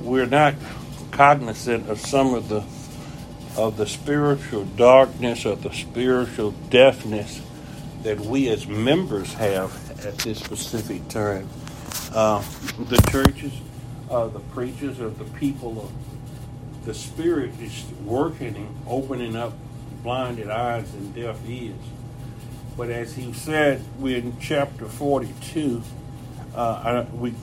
we're not cognizant of some of the of the spiritual darkness or the spiritual deafness that we as members have at this specific time. Uh, the churches, uh, the preachers, or the people of the Spirit is working and opening up blinded eyes and deaf ears. But as he said, we're in chapter 42. Uh, we,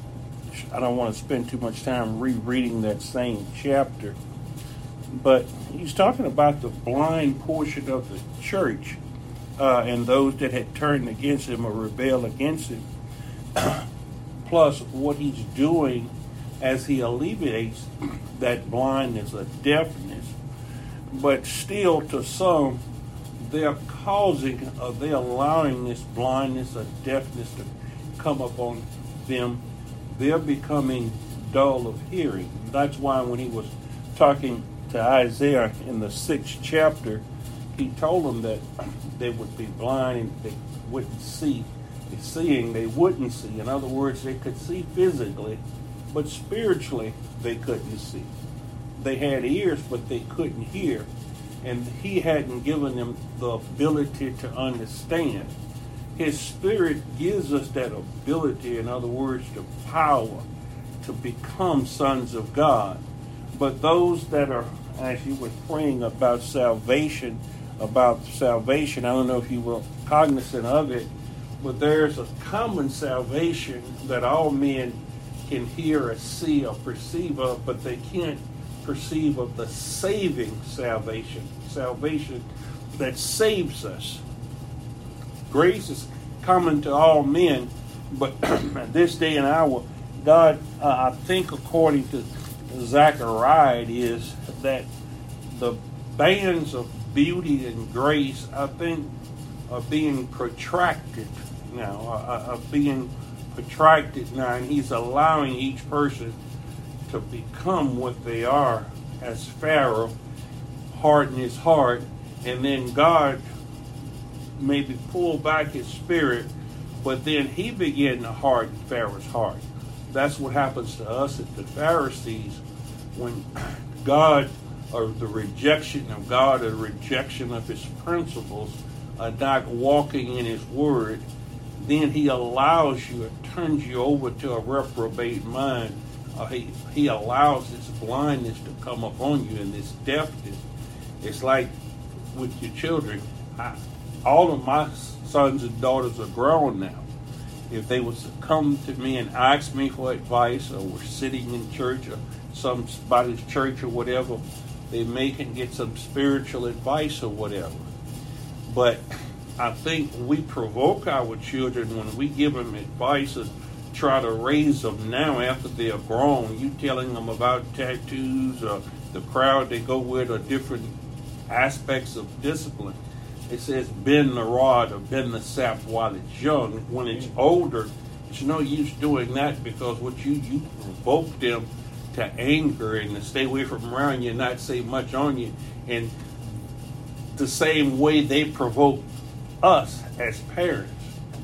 I don't want to spend too much time rereading that same chapter. But he's talking about the blind portion of the church uh, and those that had turned against him or rebelled against him. Plus, what he's doing as he alleviates that blindness or deafness. But still, to some, they're causing, or they're allowing this blindness or deafness to come upon them. They're becoming dull of hearing. That's why when he was talking to Isaiah in the sixth chapter, he told them that they would be blind and they wouldn't see. Seeing, they wouldn't see. In other words, they could see physically, but spiritually, they couldn't see. They had ears, but they couldn't hear. And he hadn't given them the ability to understand. His spirit gives us that ability, in other words, the power to become sons of God. But those that are, as you were praying about salvation, about salvation, I don't know if you were cognizant of it, but there's a common salvation that all men can hear or see or perceive of, but they can't perceive of the saving salvation, salvation that saves us. Grace is common to all men, but this day and hour, God, uh, I think according to Zechariah, it is that the bands of beauty and grace, I think, are being protracted now, are, are being protracted now, and He's allowing each person to become what they are as Pharaoh, harden his heart, and then God maybe pull back his spirit, but then he began to harden Pharaoh's heart. That's what happens to us at the Pharisees when God or the rejection of God or rejection of his principles are not walking in his word, then he allows you, turns you over to a reprobate mind. Uh, he, he allows this blindness to come upon you and this deafness. It's like with your children. I, all of my sons and daughters are grown now. If they was to come to me and ask me for advice, or were sitting in church or somebody's church or whatever, they may can get some spiritual advice or whatever. But I think we provoke our children when we give them advice and try to raise them now after they're grown. You telling them about tattoos or the crowd they go with or different aspects of discipline. It says bend the rod or bend the sap while it's young. When it's older, it's no use doing that because what you you provoke them to anger and to stay away from around you and not say much on you. And the same way they provoke us as parents,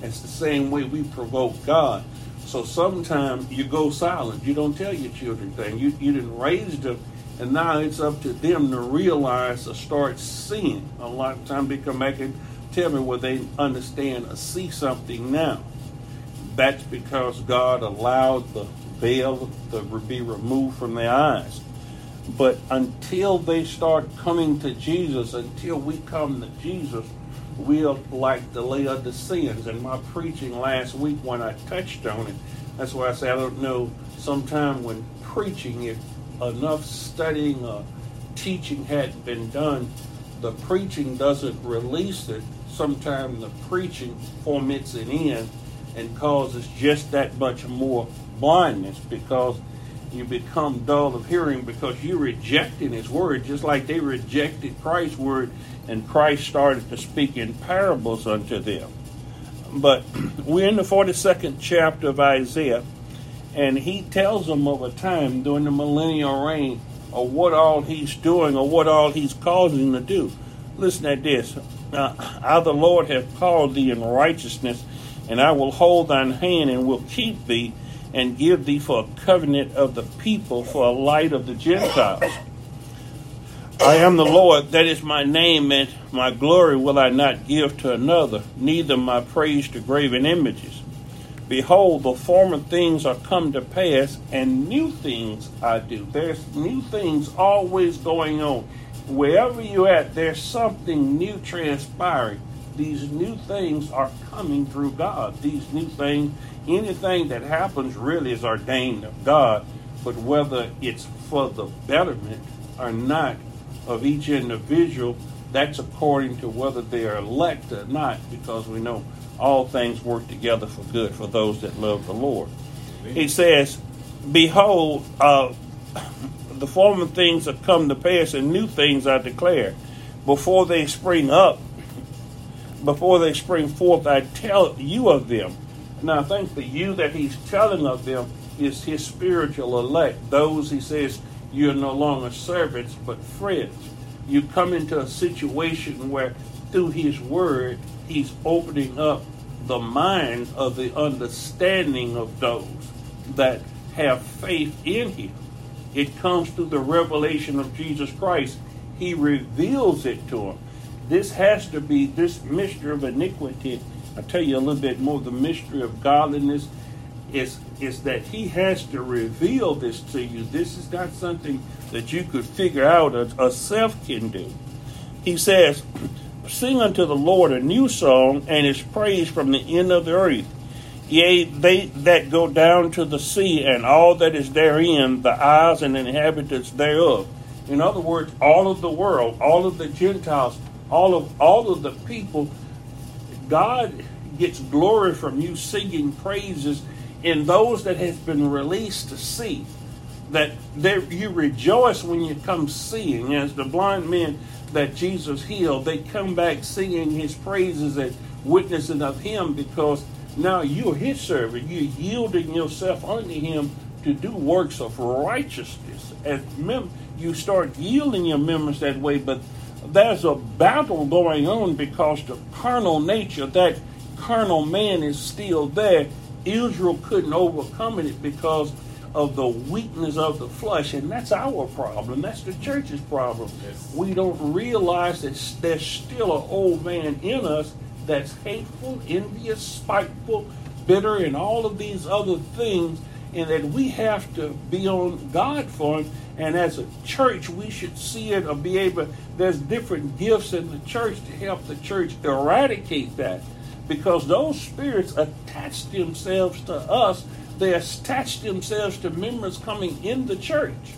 it's the same way we provoke God. So sometimes you go silent. You don't tell your children things. You, you didn't raise them, and now it's up to them to realize or start seeing. A lot of times they come back and tell me what they understand or see something now. That's because God allowed the veil to be removed from their eyes. But until they start coming to Jesus, until we come to Jesus, we're like the Laodiceans. And my preaching last week, when I touched on it, that's why I say I don't know. Sometime when preaching, if enough studying or teaching hadn't been done, the preaching doesn't release it. Sometimes the preaching formats it in and causes just that much more blindness because you become dull of hearing because you're rejecting his word just like they rejected Christ's word and Christ started to speak in parables unto them. But we're in the 42nd chapter of Isaiah, and he tells them of a time during the millennial reign of what all he's doing or what all he's causing to do. Listen at this. Now, I, the Lord, have called thee in righteousness, and I will hold thine hand and will keep thee, and give thee for a covenant of the people, for a light of the Gentiles. I am the Lord, that is my name, and my glory will I not give to another, neither my praise to graven images. Behold, the former things are come to pass, and new things I do. There's new things always going on. Wherever you're at, there's something new transpiring. These new things are coming through God. These new things, anything that happens really is ordained of God, but whether it's for the betterment or not of each individual, that's according to whether they are elect or not, because we know all things work together for good for those that love the Lord. He says, Behold, uh, the former things have come to pass, and new things I declare. Before they spring up, before they spring forth, I tell you of them. Now, I think the you that he's telling of them is his spiritual elect. Those, he says, you're no longer servants, but friends. You come into a situation where, through his word, he's opening up the mind of the understanding of those that have faith in him. It comes through the revelation of Jesus Christ. He reveals it to them. This has to be this mystery of iniquity. I'll tell you a little bit more. The mystery of godliness is is that he has to reveal this to you. This is not something that you could figure out a, a self can do. He says, Sing unto the Lord a new song and his praise from the end of the earth. Yea, they that go down to the sea and all that is therein, the eyes and inhabitants thereof. In other words, all of the world, all of the Gentiles, all of all of the people, God gets glory from you singing praises in those that has been released to see. That there you rejoice when you come seeing, as the blind men that Jesus healed, they come back singing his praises and witnessing of him because now you're his servant. You're yielding yourself unto him to do works of righteousness. And mem- you start yielding your members that way, but there's a battle going on because the carnal nature, that carnal man is still there. Israel couldn't overcome it because of the weakness of the flesh, and that's our problem. That's the church's problem. Yes. We don't realize that there's still an old man in us that's hateful, envious, spiteful, bitter, and all of these other things, and that we have to be on God for him. And as a church, we should see it or be able. There's different gifts in the church to help the church eradicate that, because those spirits attach themselves to us they attach themselves to members coming in the church.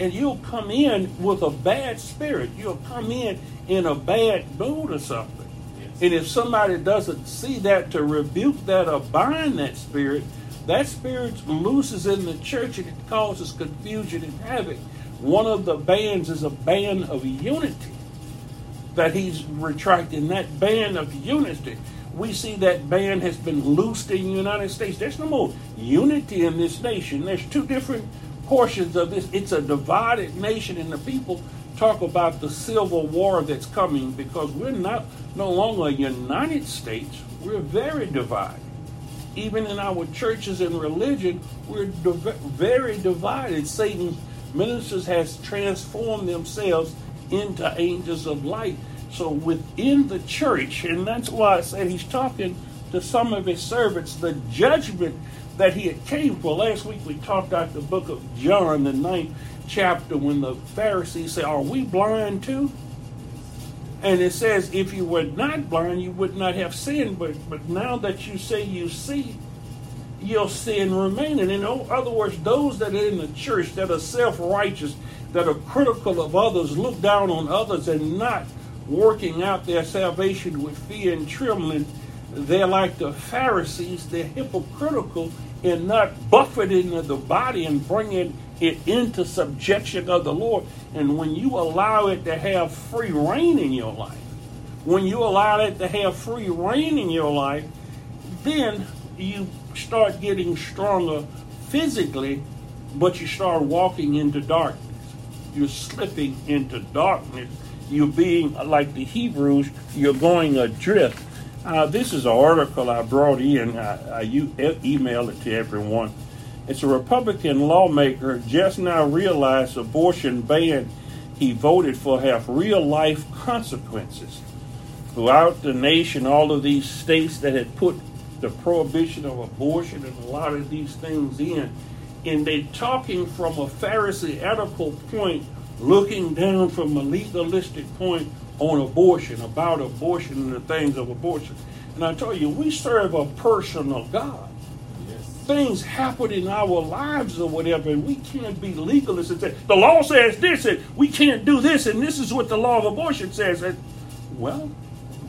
And you'll come in with a bad spirit. You'll come in in a bad mood or something. Yes. And if somebody doesn't see that to rebuke that or bind that spirit, that spirit looses in the church and it causes confusion and havoc. One of the bands is a band of unity that he's retracting. That band of unity we see that band has been loosed in the United States. There's no more unity in this nation. There's two different portions of this. It's a divided nation, and the people talk about the civil war that's coming because we're not no longer a United States. We're very divided. Even in our churches and religion, we're div- very divided. Satan ministers has transformed themselves into angels of light so within the church, and that's why I said he's talking to some of his servants, the judgment that he had came for. Last week we talked about the book of John, the ninth chapter, when the Pharisees say, Are we blind too? And it says, if you were not blind, you would not have sinned. But, but now that you say you see, your sin remaining. In other words, those that are in the church that are self righteous, that are critical of others, look down on others, and not working out their salvation with fear and trembling. They're like the Pharisees, they're hypocritical in not buffeting the body and bringing it into subjection of the Lord. And when you allow it to have free rein in your life, when you allow it to have free rein in your life, then you start getting stronger physically, but you start walking into darkness. You're slipping into darkness you're being like the Hebrews, you're going adrift. Uh, this is an article I brought in. I, emailed it to everyone. It's a Republican lawmaker just now realized abortion ban he voted for have real life consequences. Throughout the nation, all of these states that had put the prohibition of abortion and a lot of these things in, and they're talking from a Pharisaical point, looking down from a legalistic point on abortion, about abortion and the things of abortion. And I tell you, we serve a personal God. Yes. Things happen in our lives or whatever, and we can't be legalists and say, the law says this, and we can't do this, and this is what the law of abortion says. And, well,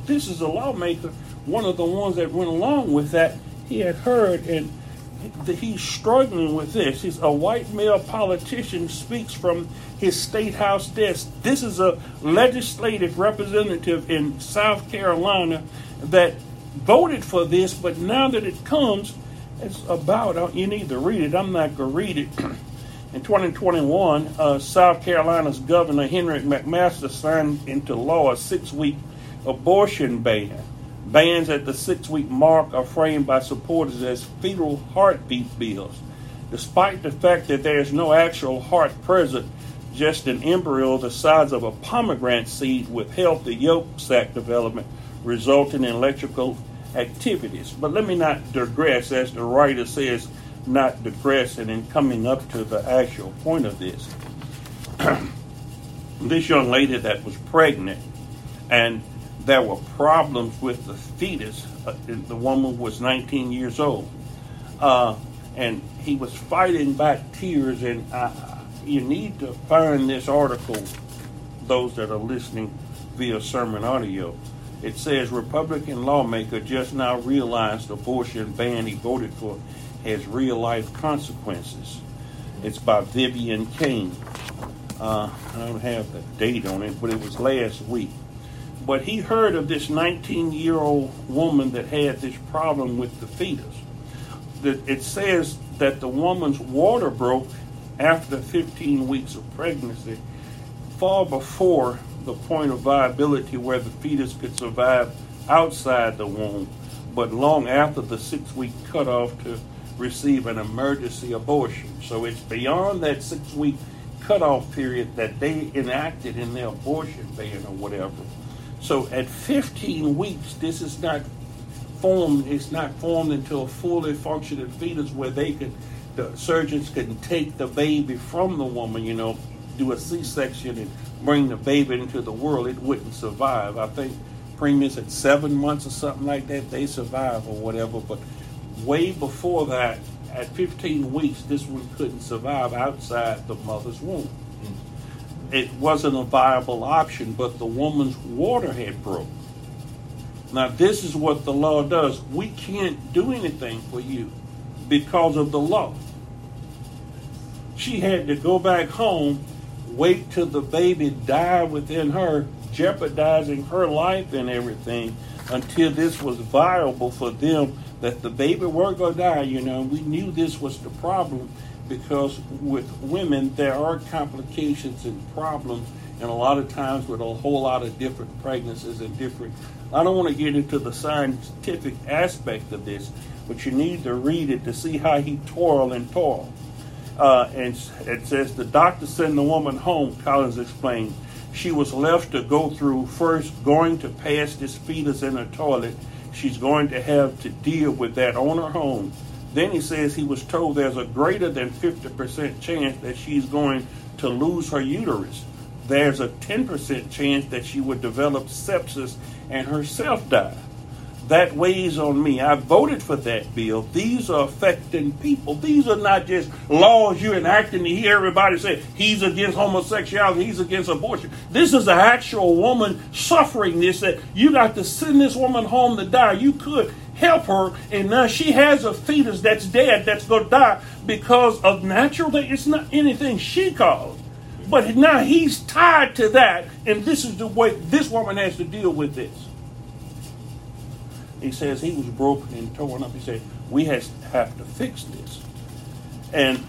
this is a lawmaker, one of the ones that went along with that. He had heard, and he's struggling with this. He's a white male politician speaks from his state house desk. This is a legislative representative in South Carolina that voted for this, but now that it comes, it's about, uh, you need to read it. I'm not going to read it. In 2021, uh, South Carolina's Governor Henry McMaster signed into law a six week abortion ban. Bans at the six week mark are framed by supporters as fetal heartbeat bills. Despite the fact that there is no actual heart present, just an embryo the size of a pomegranate seed with healthy yolk sac development resulting in electrical activities. But let me not digress, as the writer says, not digressing and coming up to the actual point of this. this young lady that was pregnant, and there were problems with the fetus. Uh, the woman was 19 years old. Uh, and he was fighting back tears, and you need to find this article, those that are listening via sermon audio. It says Republican lawmaker just now realized abortion ban he voted for has real life consequences. It's by Vivian Kane. Uh, I don't have the date on it, but it was last week. But he heard of this 19 year old woman that had this problem with the fetus. It says that the woman's water broke after 15 weeks of pregnancy, far before the point of viability where the fetus could survive outside the womb, but long after the six week cutoff to receive an emergency abortion. So it's beyond that six week cutoff period that they enacted in their abortion ban or whatever. So at 15 weeks, this is not formed. It's not formed until a fully functioning fetus where they can, the surgeons can take the baby from the woman. You know, do a C-section and bring the baby into the world, it wouldn't survive. I think premiums at seven months or something like that, they survive or whatever. But way before that, at 15 weeks, this one couldn't survive outside the mother's womb. It wasn't a viable option, but the woman's water had broke. Now, this is what the law does. We can't do anything for you because of the law. She had to go back home wait till the baby died within her, jeopardizing her life and everything until this was viable for them that the baby were going to die. You know, we knew this was the problem because with women there are complications and problems, and a lot of times with a whole lot of different pregnancies and different. I don't want to get into the scientific aspect of this, but you need to read it to see how he toiled and toiled. Uh, and it says the doctor sent the woman home, Collins explained. She was left to go through first going to pass this fetus in a toilet. She's going to have to deal with that on her own. Then he says he was told there's a greater than 50% chance that she's going to lose her uterus. There's a 10% chance that she would develop sepsis and herself die that weighs on me. I voted for that bill. These are affecting people. These are not just laws you're enacting to hear everybody say he's against homosexuality, he's against abortion. This is an actual woman suffering this that you got to send this woman home to die. You could help her, and now she has a fetus that's dead that's going to die because of natural. It's not anything she caused. But now he's tied to that, and this is the way this woman has to deal with this. He says he was broken and torn up. He said, We has, have to fix this. And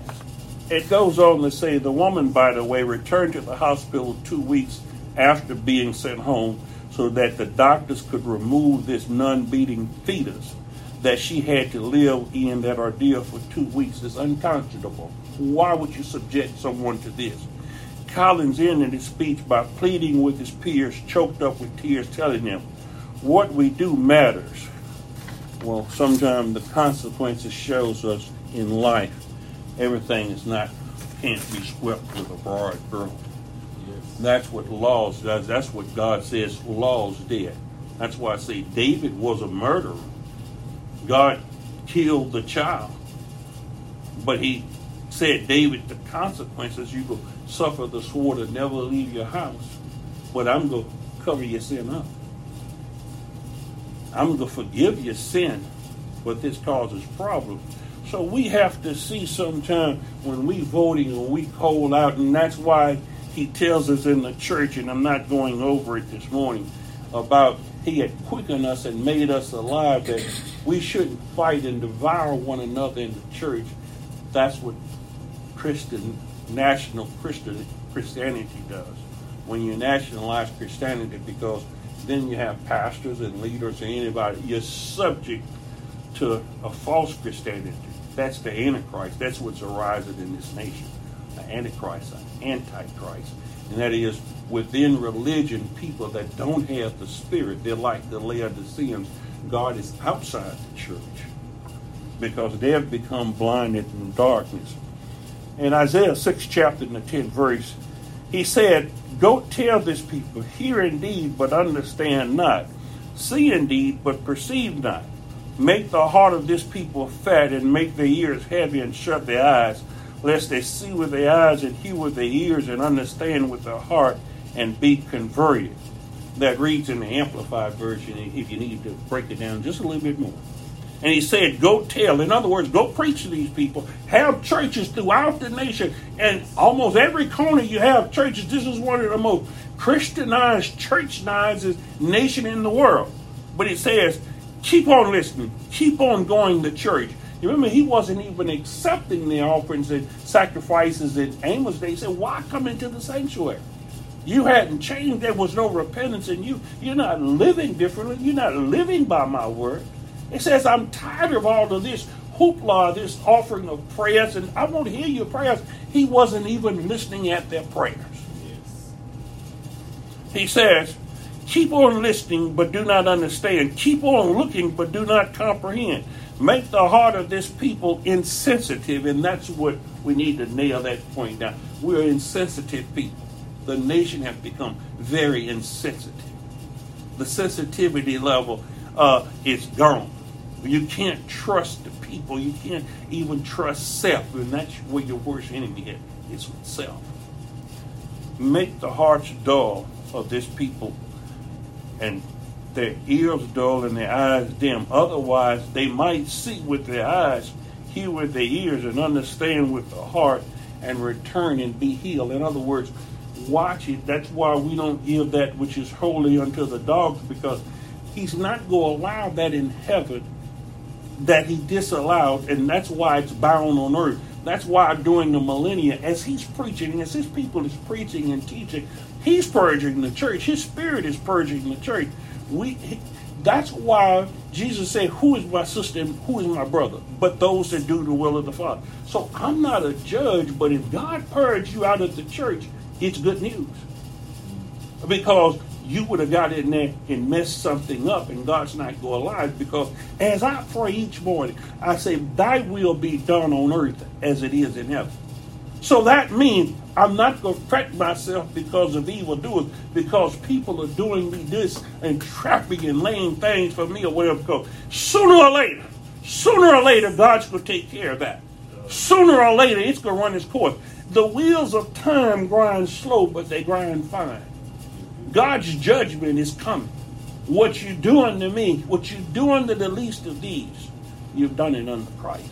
it goes on to say the woman, by the way, returned to the hospital two weeks after being sent home so that the doctors could remove this non beating fetus. that she had to live in that ordeal for two weeks is unconscionable. Why would you subject someone to this? Collins ended his speech by pleading with his peers, choked up with tears, telling them, What we do matters. Well, sometimes the consequences shows us in life everything is not can't be swept with a broad broom. That's what laws does. That's what God says laws did. That's why I say David was a murderer. God killed the child. But he said, David, the consequences, you will suffer the sword and never leave your house. But I'm going to cover your sin up. I'm going to forgive your sin, but this causes problems. So we have to see sometime when we voting and we call out, and that's why he tells us in the church, and I'm not going over it this morning, about he had quickened us and made us alive that we shouldn't fight and devour one another in the church. That's what Christian national Christian Christianity does. When you nationalize Christianity, because then you have pastors and leaders and anybody, you're subject to a false Christianity. That's the Antichrist. That's what's arising in this nation. The Antichrist, Antichrist. And that is within religion, people that don't have the Spirit, they're like the Laodiceans. God is outside the church because they have become blinded in darkness. In Isaiah 6 chapter and the 10th verse, he said, Go tell this people, hear indeed, but understand not. See indeed, but perceive not. Make the heart of this people fat, and make their ears heavy, and shut their eyes, lest they see with their eyes, and hear with their ears, and understand with their heart, and be converted. That reads in the Amplified Version, if you need to break it down just a little bit more. And he said, Go tell. In other words, go preach to these people. Have churches throughout the nation. And almost every corner you have churches. This is one of the most Christianized, churchnized nation in the world. But it says, keep on listening, keep on going to church. You remember, he wasn't even accepting the offerings and sacrifices in Amos. They said, Why come into the sanctuary? You hadn't changed. There was no repentance in you. You're not living differently. You're not living by my word. It says, I'm tired of all of this hoopla, this offering of prayers, and I won't hear your prayers. He wasn't even listening at their prayers. Yes. He says, Keep on listening, but do not understand. Keep on looking, but do not comprehend. Make the heart of this people insensitive, and that's what we need to nail that point down. We're insensitive people. The nation has become very insensitive. The sensitivity level uh, is gone. You can't trust the people. You can't even trust self, and that's where your worst enemy is, with self. Make the hearts dull of this people and their ears dull and their eyes dim. Otherwise, they might see with their eyes, hear with their ears, and understand with the heart and return and be healed. In other words, watch it. That's why we don't give that which is holy unto the dogs because he's not going to allow that in heaven that he disallowed, and that's why it's bound on earth. That's why during the millennia, as he's preaching, as his people is preaching and teaching, He's purging the church. His spirit is purging the church. We that's why Jesus said, Who is my sister and who is my brother? But those that do the will of the Father. So I'm not a judge, but if God purged you out of the church, it's good news. Because you would have got in there and messed something up, and God's not going to lie. Because as I pray each morning, I say, Thy will be done on earth as it is in heaven. So that means I'm not going to fret myself because of evildoers, because people are doing me this and trapping and laying things for me or whatever. Because sooner or later, sooner or later, God's going to take care of that. Sooner or later, it's going to run its course. The wheels of time grind slow, but they grind fine. God's judgment is coming. What you're doing to me, what you're doing to the least of these, you've done it under Christ.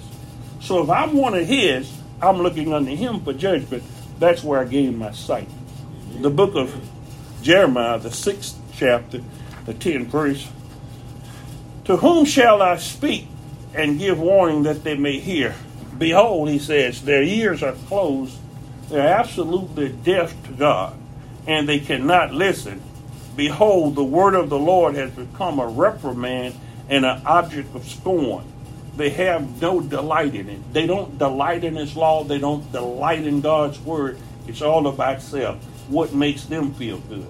So if I'm one of His, I'm looking unto him for judgment. That's where I gain my sight. The book of Jeremiah, the sixth chapter, the tenth verse. To whom shall I speak and give warning that they may hear? Behold, he says, their ears are closed. They're absolutely deaf to God, and they cannot listen. Behold, the word of the Lord has become a reprimand and an object of scorn. They have no delight in it. They don't delight in His law. They don't delight in God's word. It's all about self. What makes them feel good?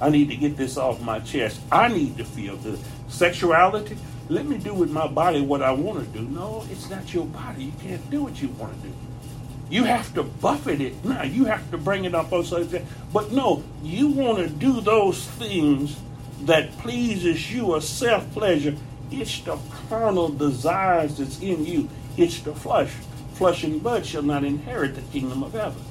I need to get this off my chest. I need to feel good. Sexuality, let me do with my body what I want to do. No, it's not your body. You can't do what you want to do. You have to buffet it now. You have to bring it up on. But no, you want to do those things that pleases you, a self pleasure. It's the carnal desires that's in you. It's the flesh. Flesh and blood shall not inherit the kingdom of heaven.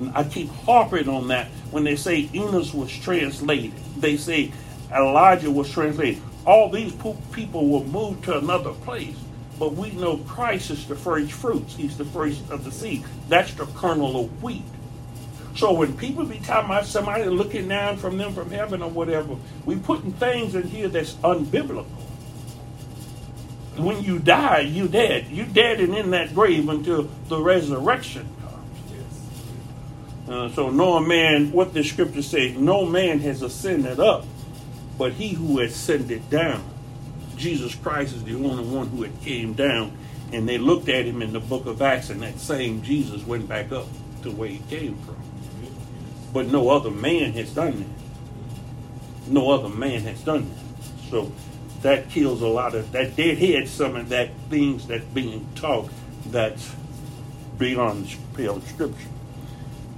And I keep harping on that when they say Enoch was translated. They say Elijah was translated. All these people were moved to another place. But we know Christ is the first fruits. He's the first of the seed. That's the kernel of wheat. So when people be talking about somebody looking down from them from heaven or whatever, we putting things in here that's unbiblical. When you die, you dead. You dead and in that grave until the resurrection comes. Uh, so no man, what the scripture says, no man has ascended up, but he who has ascended down. Jesus Christ is the only one who had came down, and they looked at him in the book of Acts, and that same Jesus went back up to where he came from. But no other man has done that. No other man has done that. So that kills a lot of that deadhead some of that things that's being taught that's beyond the pale scripture.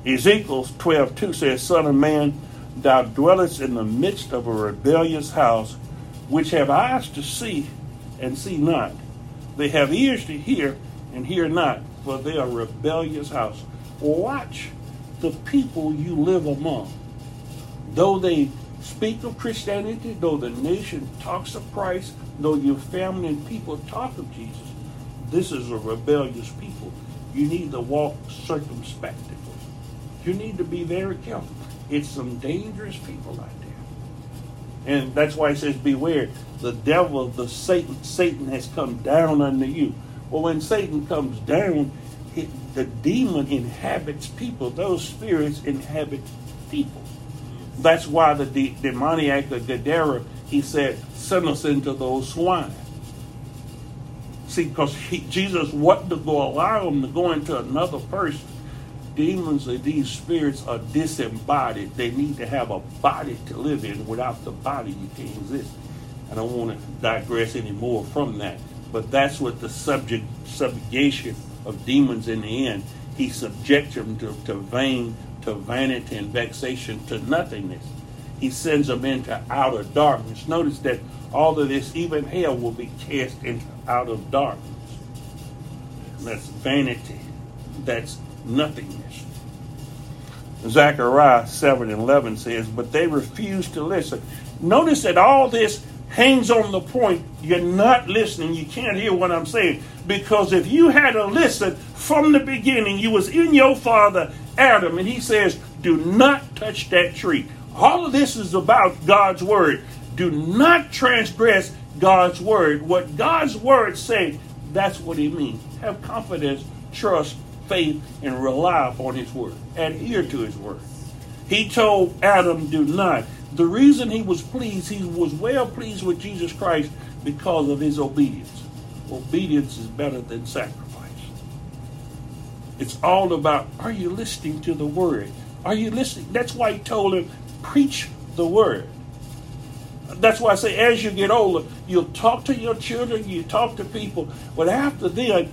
Ezekiel 12 2 says, Son of man, thou dwellest in the midst of a rebellious house, which have eyes to see and see not. They have ears to hear and hear not, for they are rebellious house. Watch the people you live among. Though they speak of Christianity, though the nation talks of Christ, though your family and people talk of Jesus, this is a rebellious people. You need to walk circumspectly. You need to be very careful. It's some dangerous people out there. And that's why it says, Beware, the devil, the Satan, Satan has come down unto you. Well, when Satan comes down, the demon inhabits people. Those spirits inhabit people. That's why the de- demoniac of Gadara, he said, send us into those swine. See, because Jesus wasn't to go allow them to go into another person. Demons these spirits are disembodied. They need to have a body to live in. Without the body, you can't exist. I don't want to digress any more from that. But that's what the subject subjugation of demons in the end. He subjects them to, to vain, to vanity and vexation, to nothingness. He sends them into outer darkness. Notice that all of this, even hell, will be cast into outer darkness. That's vanity. That's nothingness. Zechariah 7 and 11 says, But they refused to listen. Notice that all this hangs on the point. You're not listening. You can't hear what I'm saying. Because if you had to listen from the beginning, you was in your father Adam, and he says, Do not touch that tree. All of this is about God's word. Do not transgress God's word. What God's word say, that's what he means. Have confidence, trust, faith, and rely upon his word. Adhere to his word. He told Adam, do not. The reason he was pleased, he was well pleased with Jesus Christ because of his obedience. Obedience is better than sacrifice. It's all about are you listening to the word? Are you listening? That's why he told him, preach the word. That's why I say, as you get older, you'll talk to your children, you talk to people, but after then,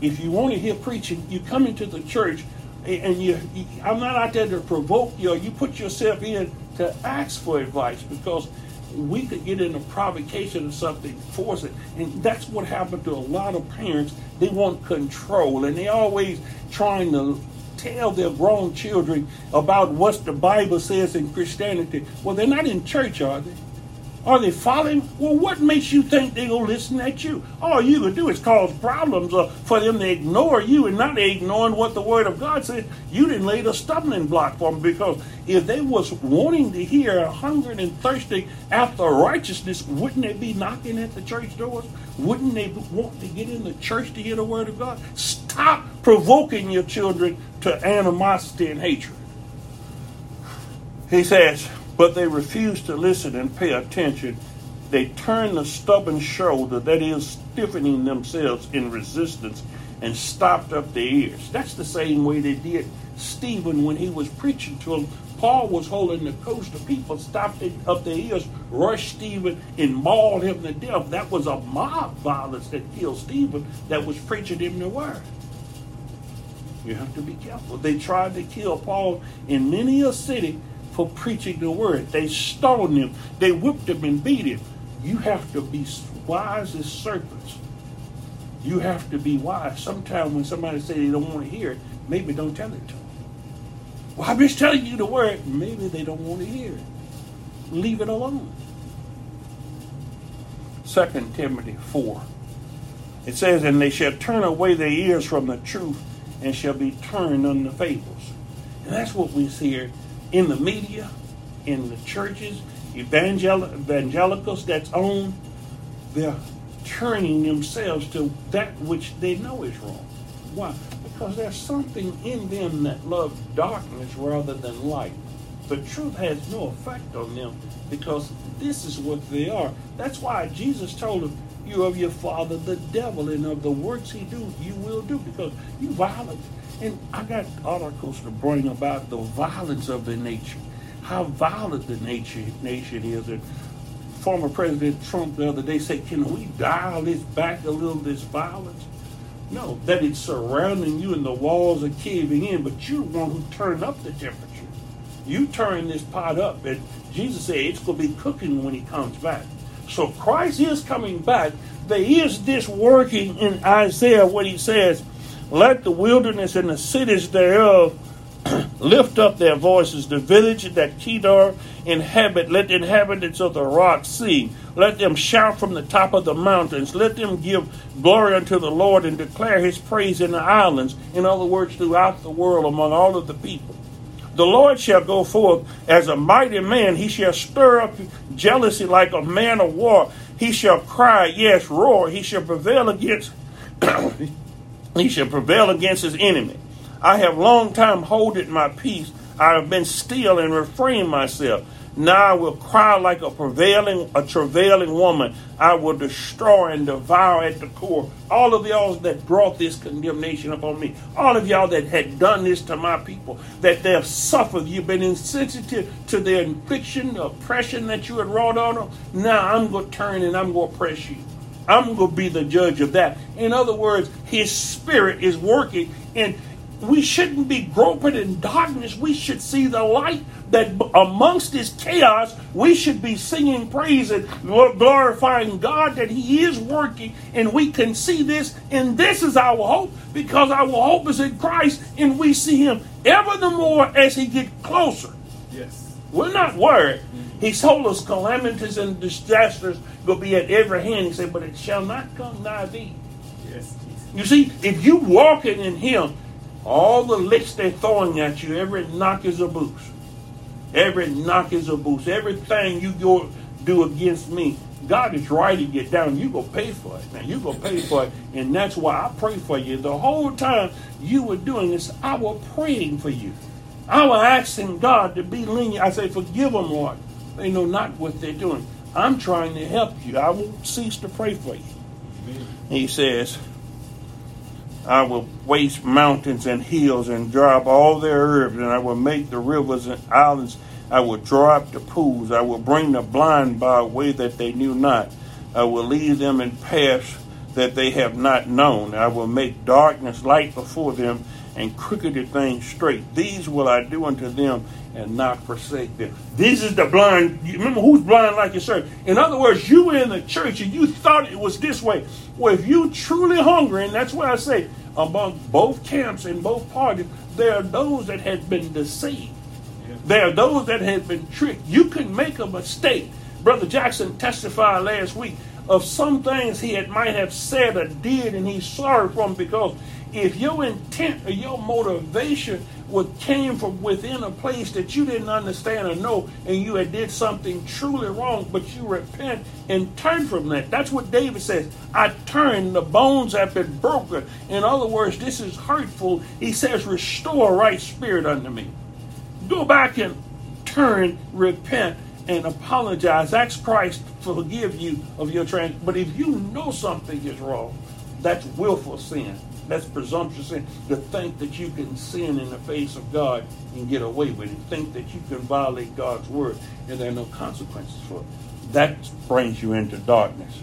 if you want to hear preaching, you come into the church, and you, I'm not out there to provoke you. You put yourself in to ask for advice because we could get into provocation or something, force it. And that's what happened to a lot of parents. They want control and they always trying to tell their grown children about what the Bible says in Christianity. Well, they're not in church, are they? Are they following? Well, what makes you think they're going to listen at you? All you can do is cause problems uh, for them to ignore you and not ignoring what the Word of God says. You didn't lay the stumbling block for them because if they was wanting to hear, hungering and thirsty after righteousness, wouldn't they be knocking at the church doors? Wouldn't they want to get in the church to hear the Word of God? Stop provoking your children to animosity and hatred. He says, but they refused to listen and pay attention they turned the stubborn shoulder, that is, stiffening themselves in resistance, and stopped up their ears. That's the same way they did Stephen when he was preaching to them. Paul was holding the coast. The people stopped up their ears, rushed Stephen, and mauled him to death. That was a mob violence that killed Stephen that was preaching him the word. You have to be careful. They tried to kill Paul in many a city for preaching the word. They stoned him. They whipped him and beat him. You have to be wise as serpents. You have to be wise. Sometimes when somebody say they don't want to hear it, maybe don't tell it to them. Well, I'm just telling you the word. Maybe they don't want to hear it. Leave it alone. 2 Timothy 4. It says, And they shall turn away their ears from the truth and shall be turned unto fables. And that's what we see here in the media, in the churches, evangel- evangelicals that's on, they're turning themselves to that which they know is wrong. Why? Because there's something in them that love darkness rather than light. The truth has no effect on them because this is what they are. That's why Jesus told them, You of your father the devil, and of the works he do, you will do, because you violent. And I got articles to bring about the violence of the nation, how violent the nation nation is. And former President Trump the other day said, Can we dial this back a little, this violence? No, that it's surrounding you and the walls are caving in, but you're the one who turned up the temperature. You turn this pot up, and Jesus said it's going to be cooking when he comes back. So Christ is coming back. There is this working in Isaiah, what he says, let the wilderness and the cities thereof lift up their voices. The village that Kedar inhabit, let the inhabitants of the rock sing. Let them shout from the top of the mountains. Let them give glory unto the Lord and declare his praise in the islands. In other words, throughout the world among all of the people. The Lord shall go forth as a mighty man. He shall stir up jealousy like a man of war. He shall cry, yes, roar. He shall prevail against he shall prevail against his enemy. I have long time holded my peace. I have been still and refrained myself. Now I will cry like a prevailing, a travailing woman. I will destroy and devour at the core. All of y'all that brought this condemnation upon me, all of y'all that had done this to my people, that they have suffered, you've been insensitive to their infliction, the oppression that you had wrought on them. Now I'm going to turn and I'm going to oppress you. I'm going to be the judge of that. In other words, his spirit is working, and we shouldn't be groping in darkness. We should see the light that amongst this chaos, we should be singing praise and glorifying God that He is working, and we can see this, and this is our hope because our hope is in Christ, and we see Him ever the more as He gets closer. Yes. We're not worried. He told us calamities and disasters will be at every hand. He said, but it shall not come nigh thee. Yes. You see, if you walking in Him, all the licks they're throwing at you, every knock is a boost. Every knock is a boost. Everything you go do against me, God is writing it down. You go pay for it. Now you go pay for it, and that's why I pray for you. The whole time you were doing this, I was praying for you. I was asking God to be lenient. I say, forgive them, Lord. They know not what they're doing. I'm trying to help you. I won't cease to pray for you. Amen. He says, I will waste mountains and hills and dry up all their herbs, and I will make the rivers and islands. I will draw up the pools. I will bring the blind by a way that they knew not. I will lead them in paths that they have not known. I will make darkness light before them and crooked things straight. These will I do unto them and not forsake them. This is the blind. Remember who's blind like yourself. In other words, you were in the church and you thought it was this way. Well, if you truly hungry, and that's why I say among both camps and both parties, there are those that had been deceived. There are those that had been tricked. You can make a mistake. Brother Jackson testified last week of some things he had might have said or did, and he's sorry for them because if your intent or your motivation came from within a place that you didn't understand or know, and you had did something truly wrong, but you repent and turn from that. That's what David says. I turn, the bones have been broken. In other words, this is hurtful. He says, restore right spirit unto me. Go back and turn, repent, and apologize. Ask Christ to forgive you of your trans. But if you know something is wrong, that's willful sin. That's presumptuous sin. To think that you can sin in the face of God and get away with it. Think that you can violate God's word and there are no consequences for it. That brings you into darkness.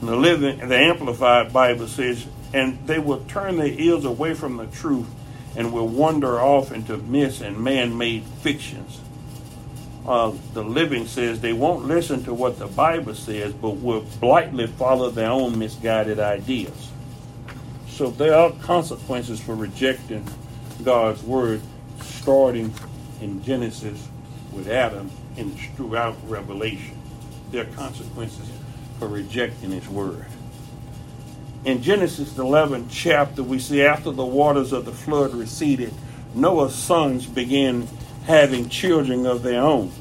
The living, the Amplified Bible says, and they will turn their ears away from the truth and will wander off into myths and man-made fictions. Uh, the living says they won't listen to what the Bible says, but will blindly follow their own misguided ideas. So there are consequences for rejecting God's word, starting in Genesis with Adam and throughout Revelation. There are consequences for rejecting His word. In Genesis 11 chapter, we see after the waters of the flood receded, Noah's sons began having children of their own.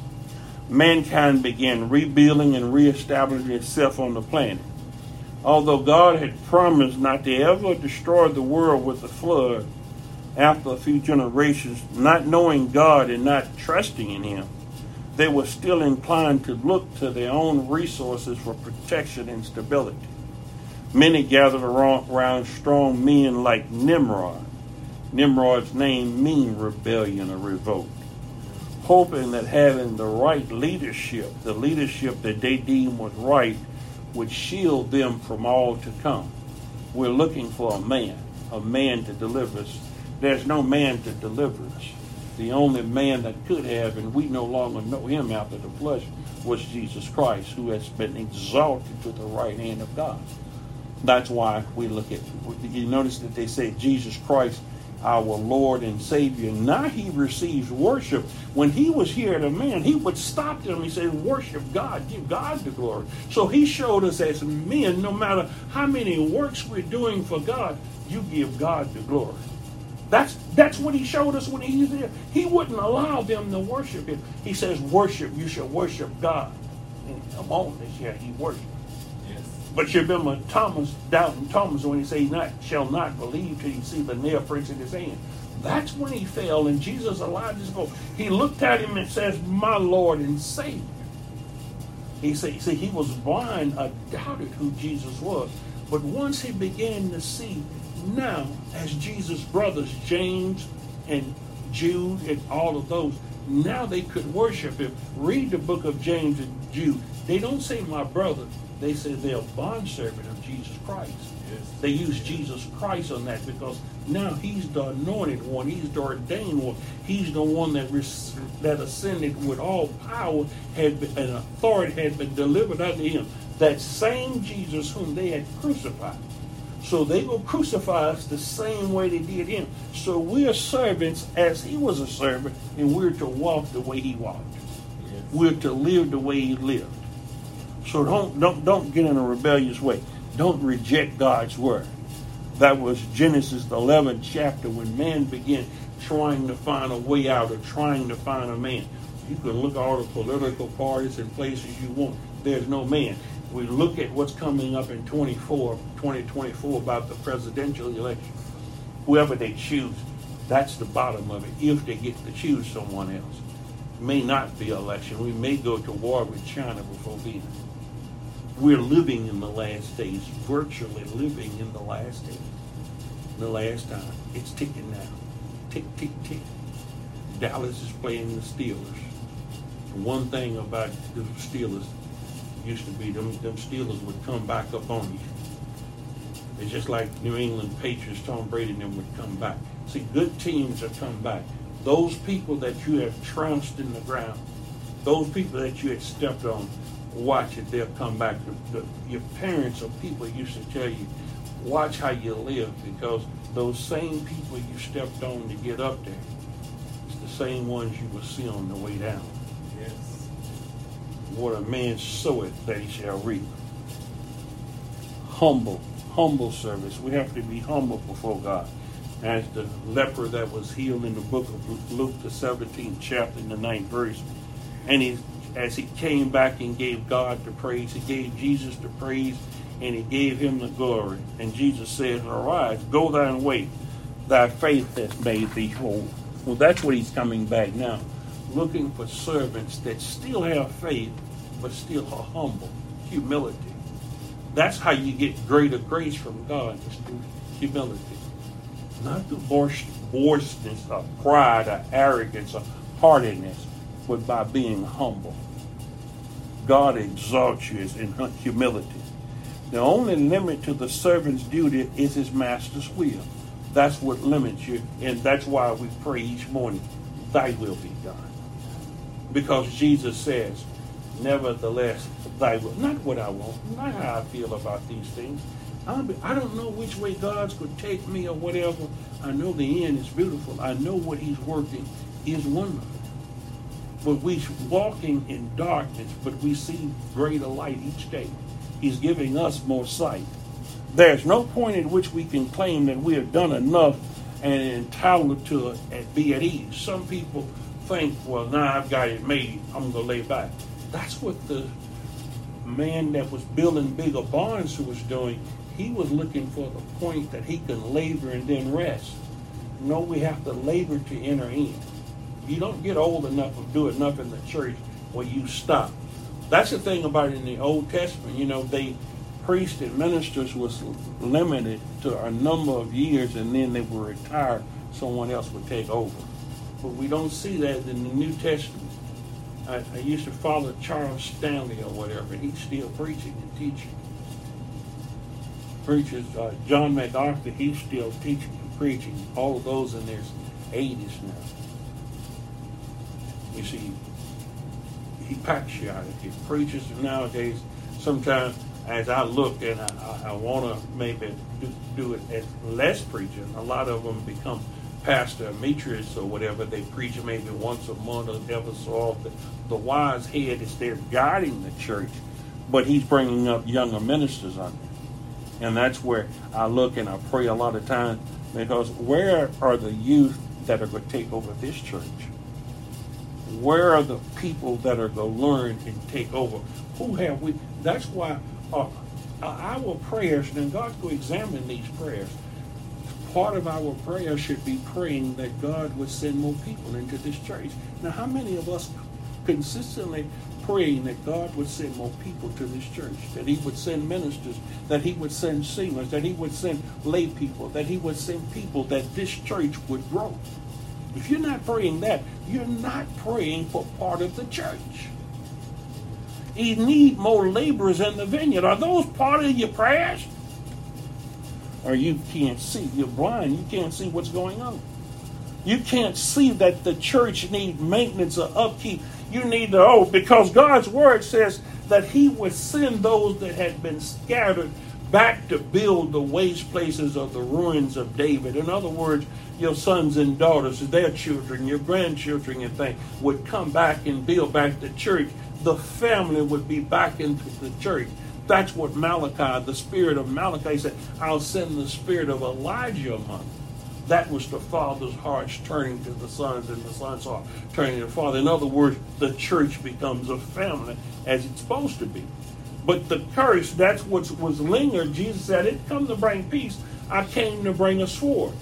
Mankind began rebuilding and reestablishing itself on the planet. Although God had promised not to ever destroy the world with the flood, after a few generations, not knowing God and not trusting in Him, they were still inclined to look to their own resources for protection and stability. Many gathered around strong men like Nimrod. Nimrod's name means rebellion or revolt hoping that having the right leadership, the leadership that they deem was right, would shield them from all to come. We're looking for a man, a man to deliver us. There's no man to deliver us. The only man that could have, and we no longer know him after the flesh, was Jesus Christ, who has been exalted to the right hand of God. That's why we look at, you notice that they say Jesus Christ our Lord and Savior. Now he receives worship. When he was here as a man, he would stop them. He said, Worship God, give God the glory. So he showed us as men, no matter how many works we're doing for God, you give God the glory. That's that's what he showed us when he was there. He wouldn't allow them to worship him. He says, Worship, you shall worship God. And on, this year he worshiped. But you remember Thomas, doubting Thomas, when he said, not, shall not believe till he see the nail prints in his hand. That's when he fell, and Jesus allowed this to go. He looked at him and says, My Lord and Savior. He said, see, he was blind, uh, doubted who Jesus was. But once he began to see now, as Jesus' brothers, James and Jude and all of those, now they could worship him. Read the book of James and Jude. They don't say my brother, they said they're a bondservant of Jesus Christ. Yes. They use Jesus Christ on that because now he's the anointed one, he's the ordained one, he's the one that res- that ascended with all power had been, and authority had been delivered unto him. That same Jesus whom they had crucified. So they will crucify us the same way they did him. So we are servants as he was a servant, and we're to walk the way he walked. Yes. We're to live the way he lived. So don't don't don't get in a rebellious way. Don't reject God's word. That was Genesis the 11th chapter when man began trying to find a way out or trying to find a man. You can look at all the political parties and places you want. There's no man. We look at what's coming up in 24, 2024 about the presidential election. Whoever they choose, that's the bottom of it. If they get to choose someone else, may not be an election. We may go to war with China before being we're living in the last days, virtually living in the last days. The last time. It's ticking now. Tick, tick, tick. Dallas is playing the Steelers. One thing about the Steelers used to be them, them Steelers would come back up on you. It's just like New England Patriots, Tom Brady and them would come back. See, good teams have come back. Those people that you have trounced in the ground, those people that you had stepped on, watch it, they'll come back. The, the, your parents or people used to tell you, watch how you live because those same people you stepped on to get up there, it's the same ones you will see on the way down. Yes. What a man soweth, that he shall reap. Humble, humble service. We have to be humble before God. As the leper that was healed in the book of Luke, the 17th chapter, in the 9th verse, and he as he came back and gave God the praise. He gave Jesus the praise and he gave him the glory. And Jesus said, Arise, go thine way. Thy faith has made thee whole. Well, that's what he's coming back now. looking for servants that still have faith, but still are humble, humility. That's how you get greater grace from God, is through humility. Not through boisterousness or pride or arrogance or hardiness, but by being humble. God exalts you in humility. The only limit to the servant's duty is his master's will. That's what limits you, and that's why we pray each morning, Thy will be done. Because Jesus says, Nevertheless, Thy will. Not what I want, not how I feel about these things. I don't know which way God's going to take me or whatever. I know the end is beautiful. I know what He's working is wonderful. But we walking in darkness, but we see greater light each day. He's giving us more sight. There's no point at which we can claim that we have done enough and entitled to be at ease. Some people think, well, now I've got it made, I'm going to lay back. That's what the man that was building bigger barns was doing. He was looking for the point that he can labor and then rest. No, we have to labor to enter in. You don't get old enough to do enough in the church where you stop. That's the thing about in the Old Testament. You know, they priests and ministers was limited to a number of years, and then they were retired. Someone else would take over. But we don't see that in the New Testament. I, I used to follow Charles Stanley or whatever, and he's still preaching and teaching. Preachers, uh, John MacArthur, he's still teaching and preaching. All of those in their 80s now. You see, he. Preachers nowadays, sometimes as I look and I, I want to maybe do, do, it as less preaching, a lot of them become pastor emeritus or whatever. They preach maybe once a month or ever so often. The wise head is there guiding the church, but he's bringing up younger ministers on there. And that's where I look and I pray a lot of times because where are the youth that are going to take over this church? Where are the people that are going to learn and take over? Who have we? That's why uh, our prayers, and God will examine these prayers. Part of our prayer should be praying that God would send more people into this church. Now, how many of us consistently praying that God would send more people to this church, that He would send ministers, that He would send singers, that He would send lay people, that He would send people, that this church would grow. If you're not praying that, you're not praying for part of the church. You need more laborers in the vineyard. Are those part of your prayers? Or you can't see. You're blind. You can't see what's going on. You can't see that the church needs maintenance or upkeep. You need to, oh, because God's word says that He would send those that had been scattered back to build the waste places of the ruins of David. In other words, your sons and daughters, their children, your grandchildren, and things would come back and build back the church the family would be back into the church. That's what Malachi, the spirit of Malachi, said, I'll send the spirit of Elijah among. That was the father's hearts turning to the sons and the sons' heart turning to the father. In other words, the church becomes a family as it's supposed to be. But the curse, that's what was lingered. Jesus said, It come to bring peace. I came to bring a sword.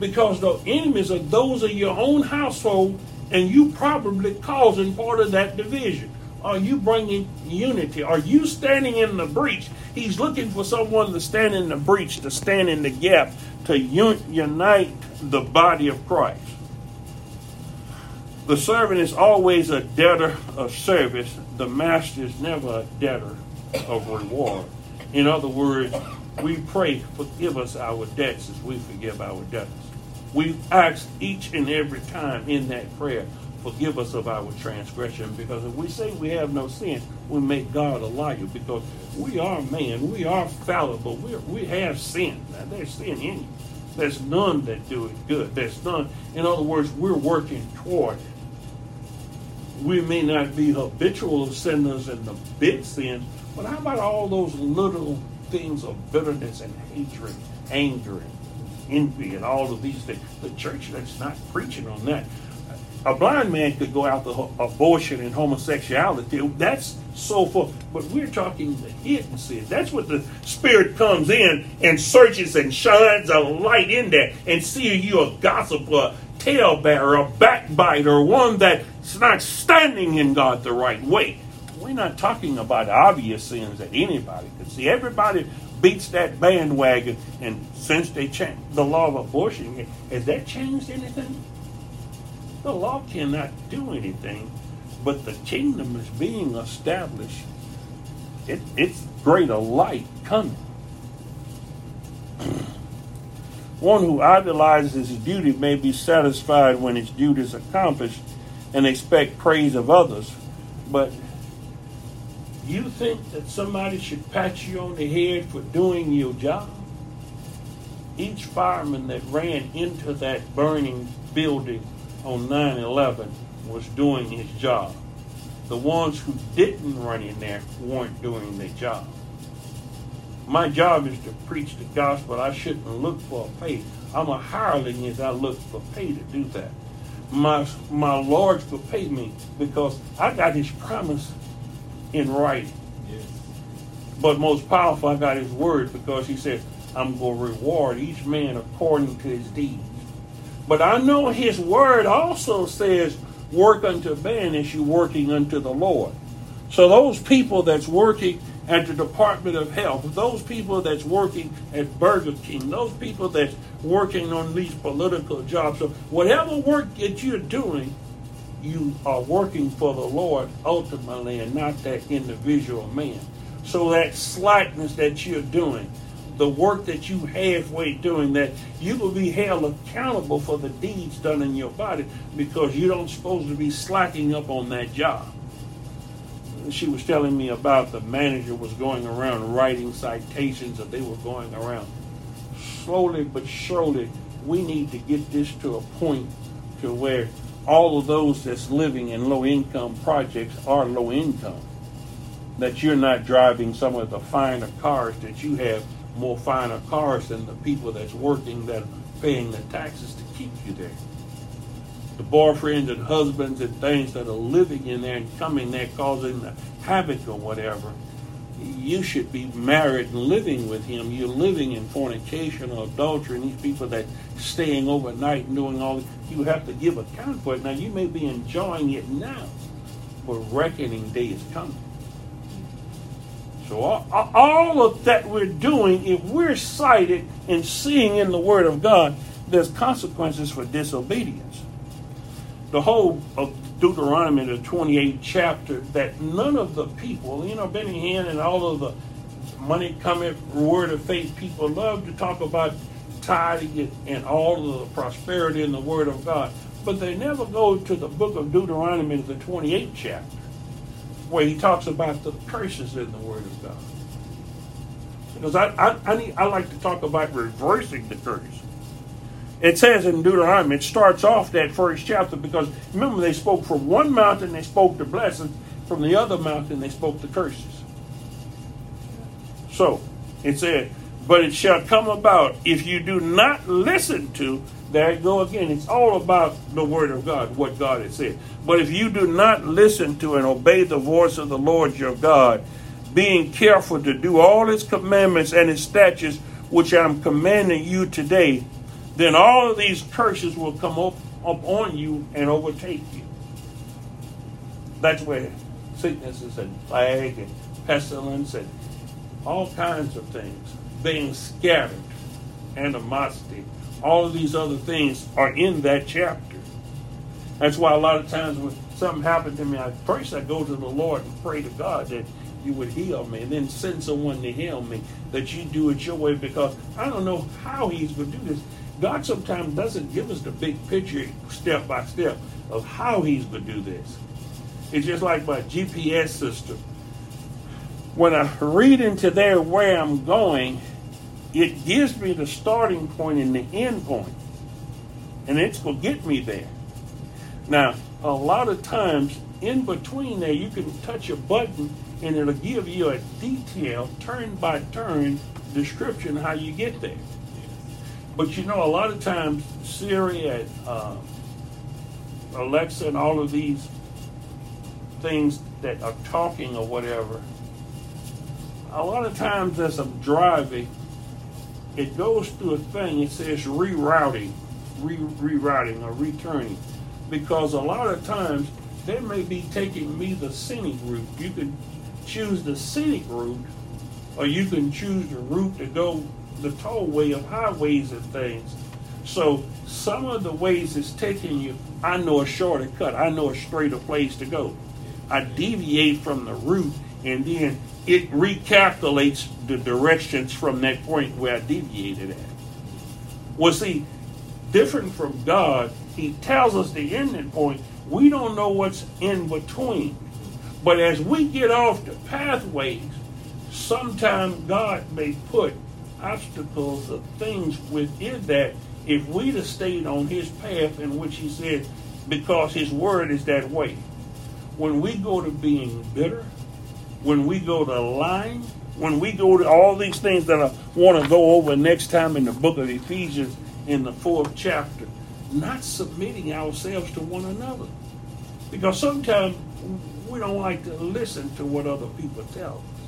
Because the enemies are those of your own household and you probably causing part of that division. Are you bringing unity? Are you standing in the breach? He's looking for someone to stand in the breach, to stand in the gap, to un- unite the body of Christ. The servant is always a debtor of service. The master is never a debtor of reward. In other words, we pray, forgive us our debts as we forgive our debtors. We ask each and every time in that prayer, forgive us of our transgression, because if we say we have no sin, we make God a liar, because we are man, we are fallible, we, we have sin. Now, there's sin in you. There's none that do it good. There's none. In other words, we're working toward it. We may not be habitual sinners in the big sins, but how about all those little things of bitterness and hatred, anger, and envy and all of these things. The church that's not preaching on that. A blind man could go out to abortion and homosexuality. That's so far. But we're talking the hidden sin. That's what the Spirit comes in and searches and shines a light in there and see you a gossiper. talebearer, a backbiter, one that's not standing in God the right way. We're not talking about obvious sins that anybody can see. Everybody beats that bandwagon, and since they changed the law of abortion, has that changed anything? The law cannot do anything, but the kingdom is being established. It, it's greater light coming. One who idolizes his duty may be satisfied when his duty is accomplished and expect praise of others. But you think that somebody should pat you on the head for doing your job? Each fireman that ran into that burning building on 9 11 was doing his job. The ones who didn't run in there weren't doing their job. My job is to preach the gospel. I shouldn't look for a pay. I'm a hireling as I look for pay to do that. My my Lord will pay me because I got his promise in writing. But most powerful, I got his word because he said, I'm going to reward each man according to his deeds. But I know his word also says, work unto man as you working unto the Lord. So those people that's working at the Department of Health, those people that's working at Burger King, those people that's working on these political jobs. So whatever work that you're doing, you are working for the Lord ultimately and not that individual man. So that slackness that you're doing, the work that you halfway doing, that you will be held accountable for the deeds done in your body because you don't supposed to be slacking up on that job she was telling me about the manager was going around writing citations that they were going around. Slowly but surely, we need to get this to a point to where all of those that's living in low income projects are low income. That you're not driving some of the finer cars, that you have more finer cars than the people that's working that are paying the taxes to keep you there the boyfriends and husbands and things that are living in there and coming there causing the havoc or whatever, you should be married and living with him. You're living in fornication or adultery, and these people that staying overnight and doing all you have to give account for it. Now you may be enjoying it now, but reckoning day is coming. So all, all of that we're doing, if we're sighted and seeing in the Word of God, there's consequences for disobedience the whole of Deuteronomy, the 28th chapter, that none of the people, you know, Benny Hinn and all of the money coming word of faith people love to talk about tithing and all of the prosperity in the word of God. But they never go to the book of Deuteronomy, the 28th chapter, where he talks about the curses in the word of God. Because I, I, I, need, I like to talk about reversing the curse. It says in Deuteronomy, it starts off that first chapter because remember they spoke from one mountain, they spoke the blessings, from the other mountain, they spoke the curses. So it said, But it shall come about if you do not listen to, there you go again. It's all about the word of God, what God has said. But if you do not listen to and obey the voice of the Lord your God, being careful to do all his commandments and his statutes, which I'm commanding you today, then all of these curses will come up, up on you and overtake you. That's where sicknesses and plague and pestilence and all kinds of things being scattered, animosity, all of these other things are in that chapter. That's why a lot of times when something happened to me, I first I go to the Lord and pray to God that you would heal me, and then send someone to heal me, that you do it your way, because I don't know how He's going to do this. God sometimes doesn't give us the big picture step by step of how He's going to do this. It's just like my GPS system. When I read into there where I'm going, it gives me the starting point and the end point, and it's going to get me there. Now, a lot of times in between there, you can touch a button and it'll give you a detailed, turn by turn description how you get there. But you know, a lot of times Siri and uh, Alexa and all of these things that are talking or whatever, a lot of times as I'm driving, it goes through a thing, it says rerouting. re- rerouting or returning because a lot of times they may be taking me the scenic route. You can choose the scenic route, or you can choose the route to go the tollway of highways and things. So some of the ways it's taking you, I know a shorter cut. I know a straighter place to go. I deviate from the route, and then it recalculates the directions from that point where I deviated at. Well, see, different from God, He tells us the ending point. We don't know what's in between. But as we get off the pathways, sometimes God may put obstacles or things within that if we'd have stayed on his path in which he said, because his word is that way. When we go to being bitter, when we go to lying, when we go to all these things that I want to go over next time in the book of Ephesians in the fourth chapter, not submitting ourselves to one another. Because sometimes we don't like to listen to what other people tell us.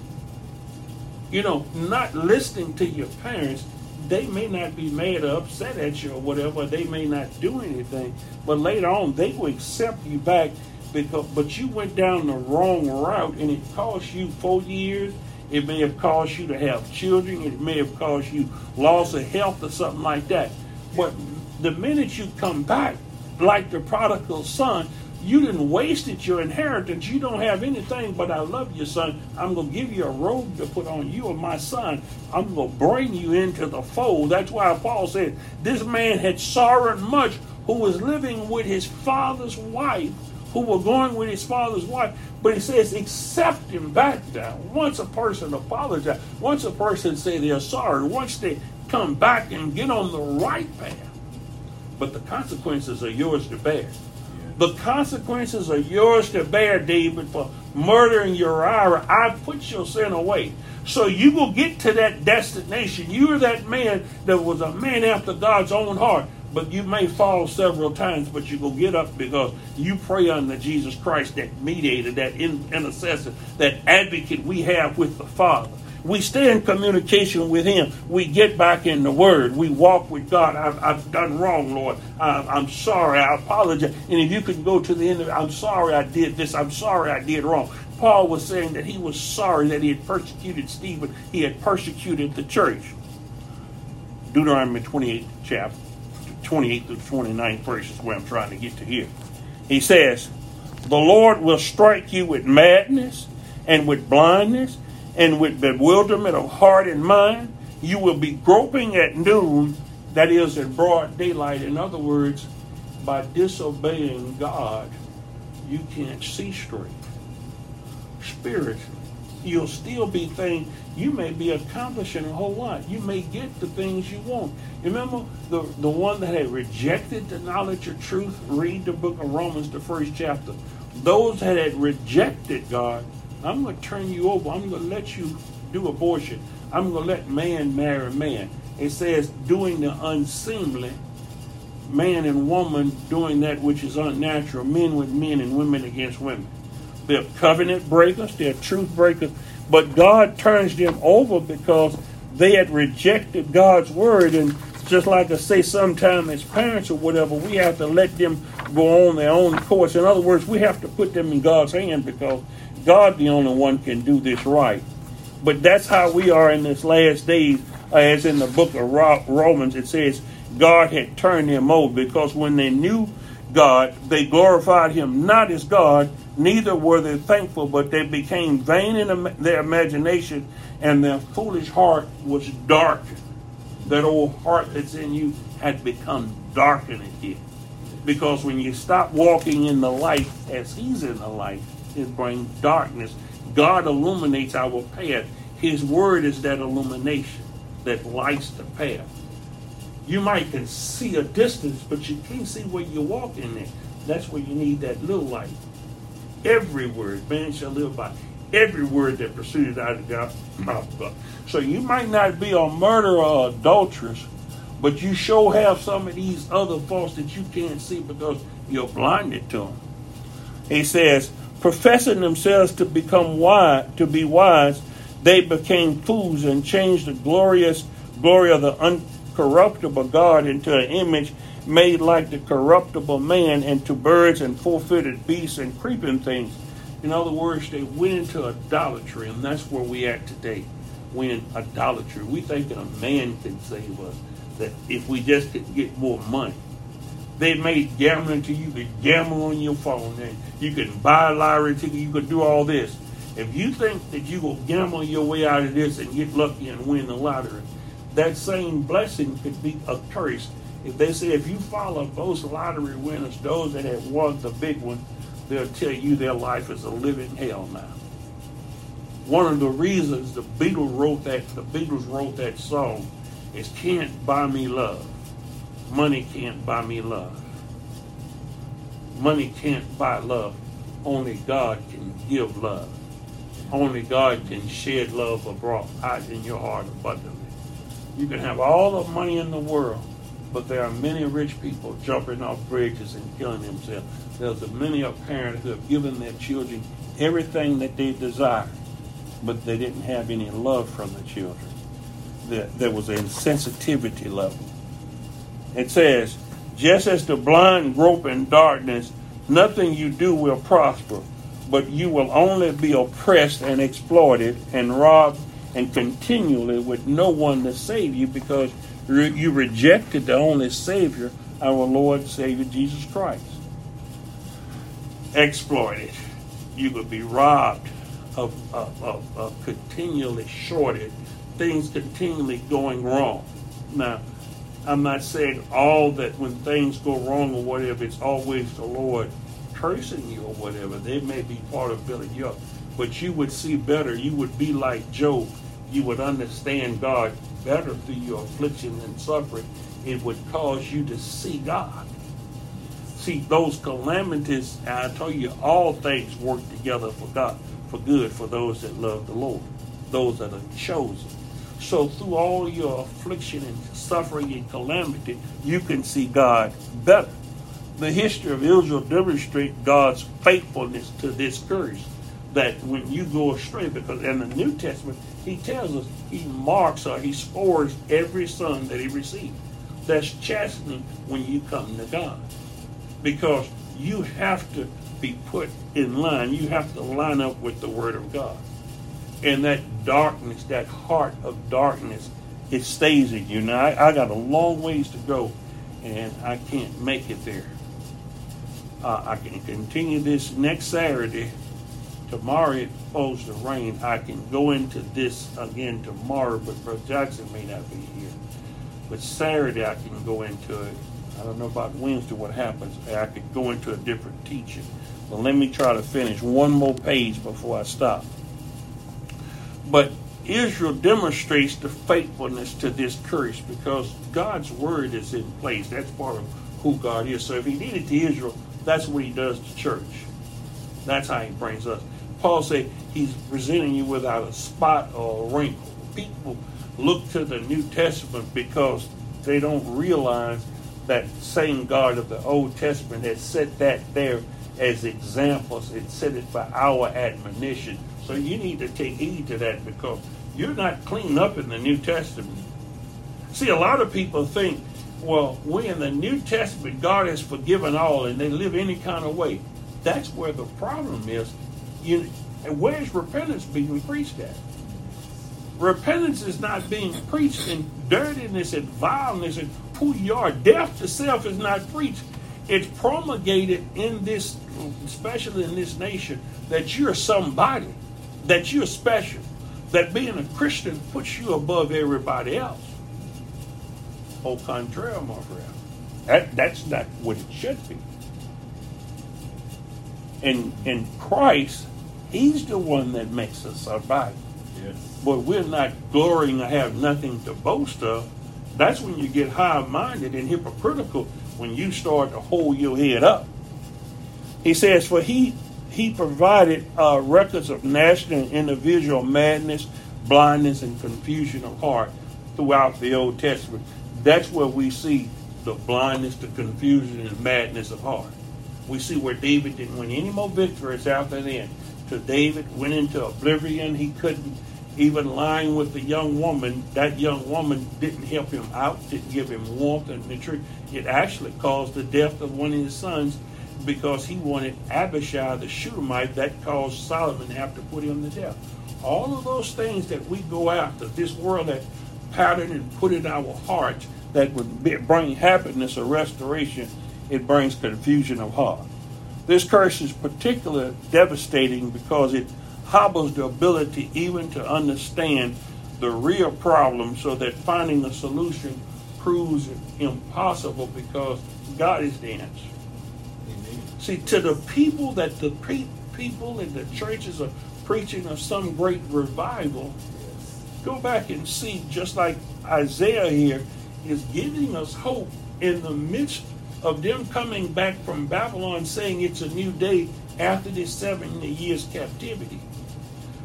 You know, not listening to your parents, they may not be mad or upset at you or whatever, they may not do anything, but later on they will accept you back because but you went down the wrong route and it cost you four years. It may have caused you to have children. It may have caused you loss of health or something like that. But the minute you come back, like the prodigal son, you didn't wasted your inheritance. You don't have anything, but I love you, son. I'm going to give you a robe to put on you and my son. I'm going to bring you into the fold. That's why Paul said this man had sorrowed much who was living with his father's wife, who were going with his father's wife. But he says, accept him back down. Once a person apologizes, once a person say they're sorry, once they come back and get on the right path, but the consequences are yours to bear. The consequences are yours to bear, David, for murdering Uriah. I put your sin away. So you will get to that destination. You're that man that was a man after God's own heart. But you may fall several times, but you will get up because you pray unto Jesus Christ, that mediator, that intercessor, that advocate we have with the Father we stay in communication with Him. We get back in the Word. We walk with God. I've, I've done wrong, Lord. I, am sorry. I apologize. And if you could go to the end of it, I'm sorry I did this. I'm sorry I did wrong. Paul was saying that he was sorry that he had persecuted Stephen. He had persecuted the church. Deuteronomy 28, chapter 28 through 29 verses where I'm trying to get to here. He says, The Lord will strike you with madness and with blindness and with bewilderment of heart and mind, you will be groping at noon, that is, in broad daylight. In other words, by disobeying God, you can't see straight. Spiritually, you'll still be thinking you may be accomplishing a whole lot. You may get the things you want. Remember the, the one that had rejected the knowledge of truth? Read the book of Romans, the first chapter. Those that had rejected God I'm going to turn you over. I'm going to let you do abortion. I'm going to let man marry man. It says doing the unseemly, man and woman doing that which is unnatural, men with men and women against women. They're covenant breakers, they're truth breakers, but God turns them over because they had rejected God's word. And just like I say, sometimes as parents or whatever, we have to let them go on their own course. In other words, we have to put them in God's hand because God, the only one, can do this right. But that's how we are in this last days, as in the book of Romans, it says God had turned them over because when they knew God, they glorified him not as God, neither were they thankful, but they became vain in their imagination, and their foolish heart was darkened. That old heart that's in you had become darkened again. Because when you stop walking in the light as he's in the light, it brings darkness. God illuminates our path. His word is that illumination that lights the path. You might can see a distance, but you can't see where you're walking in. That's where you need that little light. Every word, man shall live by. Every word that proceeded out of God's mouth. So you might not be a murderer or adulteress, but you sure have some of these other faults that you can't see because you're blinded to them. He says, professing themselves to become wise, to be wise, they became fools and changed the glorious glory of the un, corruptible God into an image made like the corruptible man, and to birds and four footed beasts and creeping things. In other words, they went into idolatry, and that's where we at today. We in idolatry. We think that a man can save us. That if we just could get more money. They made gambling to you could gamble on your phone and you can buy a lottery ticket, you could do all this. If you think that you will gamble your way out of this and get lucky and win the lottery, that same blessing could be a curse. If they say if you follow those lottery winners, those that have won the big one, they'll tell you their life is a living hell now. One of the reasons the Beatles wrote that the Beatles wrote that song is "Can't Buy Me Love." Money can't buy me love. Money can't buy love. Only God can give love. Only God can shed love abroad out in your heart abundantly. You can have all the money in the world, but there are many rich people jumping off bridges and killing themselves. There's many a parent who have given their children everything that they desire, but they didn't have any love from the children. There, there was an insensitivity level. It says, just as the blind grope in darkness, nothing you do will prosper, but you will only be oppressed and exploited and robbed and continually with no one to save you because you rejected the only Savior, our Lord Savior Jesus Christ. Exploited. You would be robbed of, of, of, of continually shorted, things continually going wrong. Now, I'm not saying all that when things go wrong or whatever, it's always the Lord cursing you or whatever. They may be part of building you up. But you would see better. You would be like Job. You would understand God better through your affliction and suffering. It would cause you to see God. See, those calamities, I tell you, all things work together for God, for good, for those that love the Lord, those that are chosen. So through all your affliction and suffering and calamity, you can see God better. The history of Israel demonstrates God's faithfulness to this curse. That when you go astray, because in the New Testament, he tells us he marks or he scores every son that he received. That's chastening when you come to God. Because you have to be put in line. You have to line up with the Word of God and that darkness, that heart of darkness, it stays in you. Now, I, I got a long ways to go, and I can't make it there. Uh, I can continue this next Saturday. Tomorrow it's supposed to rain. I can go into this again tomorrow, but Brother Jackson may not be here. But Saturday I can go into it. I don't know about Wednesday what happens. I could go into a different teaching. But let me try to finish one more page before I stop. But Israel demonstrates the faithfulness to this curse because God's word is in place. That's part of who God is. So if he did it to Israel, that's what he does to church. That's how he brings us. Paul said he's presenting you without a spot or a wrinkle. People look to the New Testament because they don't realize that same God of the Old Testament has set that there as examples. It set it for our admonition so you need to take heed to that because you're not clean up in the New Testament. See, a lot of people think, well, we in the New Testament, God has forgiven all and they live any kind of way. That's where the problem is. You, where's repentance being preached at? Repentance is not being preached in dirtiness and vileness and who you are. Death to self is not preached. It's promulgated in this, especially in this nation, that you're somebody that you're special, that being a Christian puts you above everybody else. Au contraire, my friend. That, that's not what it should be. In, in Christ, He's the one that makes us survive. Yes. But we're not glorying to have nothing to boast of. That's when you get high minded and hypocritical when you start to hold your head up. He says, For he he provided uh, records of national and individual madness, blindness, and confusion of heart throughout the Old Testament. That's where we see the blindness, the confusion, and madness of heart. We see where David didn't win any more victories after then. So David went into oblivion. He couldn't even lying with the young woman, that young woman didn't help him out, didn't give him warmth and nurture. It actually caused the death of one of his sons because he wanted Abishag the Shunammite. That caused Solomon to have to put him to death. All of those things that we go after, this world that pattern and put in our hearts that would bring happiness or restoration, it brings confusion of heart. This curse is particularly devastating because it hobbles the ability even to understand the real problem so that finding a solution proves impossible because God is the answer. Amen. See, to the people that the pre- people in the churches are preaching of some great revival, go back and see, just like Isaiah here is giving us hope in the midst of them coming back from Babylon saying it's a new day after this 70 years captivity.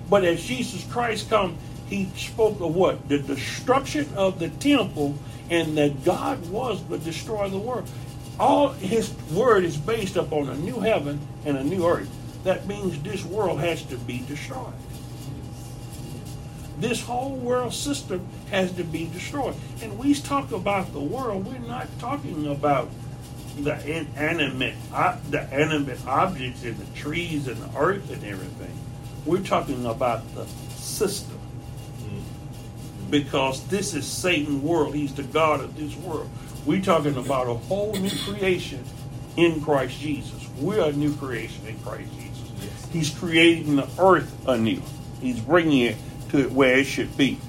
But as Jesus Christ come, he spoke of what? The destruction of the temple and that God was to destroy the world. All his word is based upon a new heaven and a new earth. That means this world has to be destroyed. This whole world system has to be destroyed. And we talk about the world, we're not talking about the inanimate, the animate objects and the trees and the earth and everything. We're talking about the system. Mm-hmm. Because this is Satan's world. He's the God of this world. We're talking about a whole new creation in Christ Jesus. We're a new creation in Christ Jesus. He's creating the earth anew. He's bringing it to where it should be.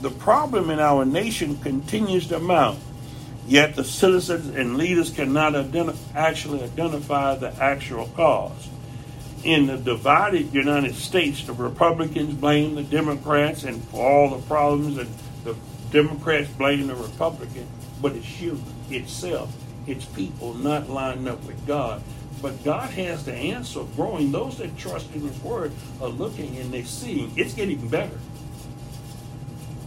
The problem in our nation continues to mount Yet the citizens and leaders cannot identi- actually identify the actual cause. In the divided United States, the Republicans blame the Democrats and for all the problems, and the Democrats blame the Republicans. But it's human itself, it's people not lining up with God. But God has the answer growing. Those that trust in His Word are looking and they're seeing it's getting better.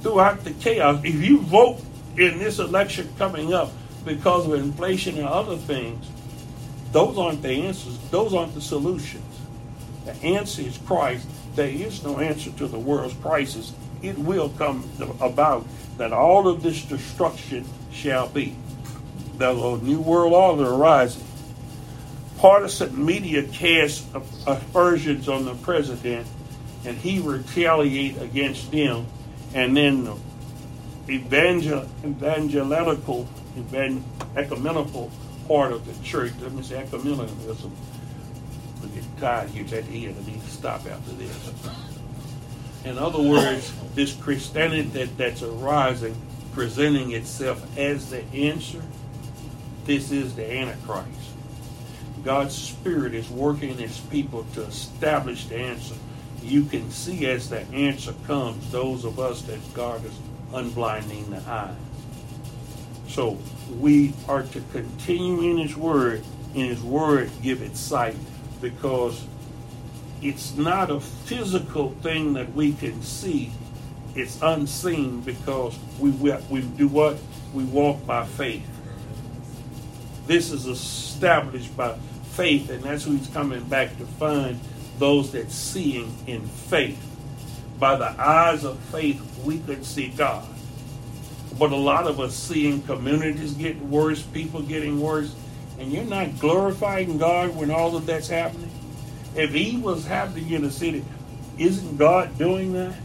Throughout the chaos, if you vote in this election coming up because of inflation and other things, those aren't the answers. Those aren't the solutions. The answer is Christ. There is no answer to the world's crisis. It will come about that all of this destruction shall be. There's a new world order arising. Partisan media cast aspersions on the president, and he retaliate against them, and then evangel, evangelical, evan, ecumenical part of the church. Let me say ecumenicalism. We get tired here at the end. I need to stop after this. In other words, this Christianity that, that's arising, presenting itself as the answer, this is the Antichrist. God's Spirit is working in His people to establish the answer. You can see as the answer comes, those of us that God has unblinding the eyes. So we are to continue in His Word, and His Word give it sight, because it's not a physical thing that we can see. It's unseen because we we do what we walk by faith. This is established by faith, and that's who He's coming back to find those that seeing in faith. By the eyes of faith, we could see God. But a lot of us seeing communities getting worse, people getting worse, and you're not glorifying God when all of that's happening. If evil was happening in a city, isn't God doing that?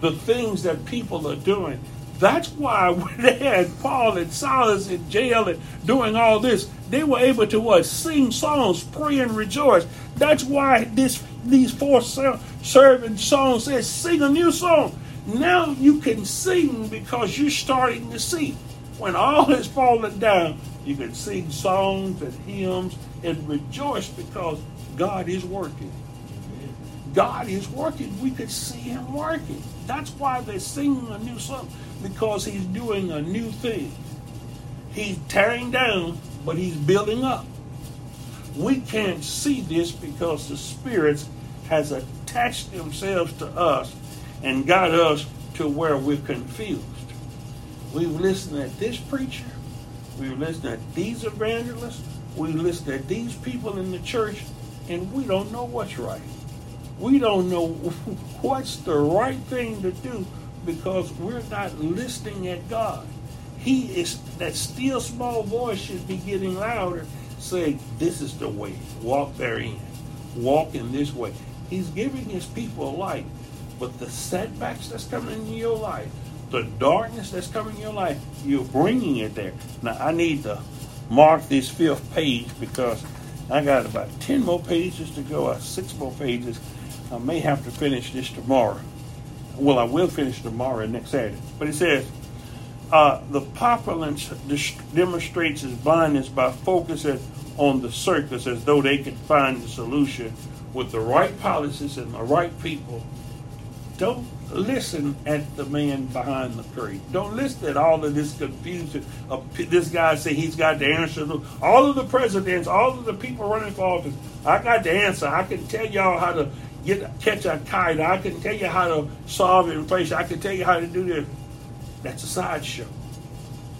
The things that people are doing. That's why when they had Paul and Silas in jail and doing all this, they were able to what? Sing songs, pray and rejoice. That's why this these four servant songs says, sing a new song. Now you can sing because you're starting to see. When all is falling down, you can sing songs and hymns and rejoice because God is working. God is working. We could see Him working. That's why they're singing a new song because He's doing a new thing. He's tearing down, but He's building up. We can't see this because the spirits has attached themselves to us and got us to where we're confused. We've listened at this preacher, we've listened at these evangelists, we've listened at these people in the church, and we don't know what's right. we don't know what's the right thing to do because we're not listening at God. He is that still small voice should be getting louder, saying, This is the way, walk therein, walk in this way. He's giving his people light. But the setbacks that's coming into your life, the darkness that's coming in your life, you're bringing it there. Now, I need to mark this fifth page because I got about 10 more pages to go, six more pages. I may have to finish this tomorrow. Well, I will finish tomorrow next Saturday. But it says, uh, the populace demonstrates its blindness by focusing on the circus as though they could find the solution with the right policies and the right people don't listen at the man behind the curtain. Don't listen at all of this confusion. Of this guy say he's got the answer. All of the presidents, all of the people running for office, I got the answer. I can tell y'all how to get catch a kite. I can tell you how to solve inflation. I can tell you how to do this. That's a sideshow.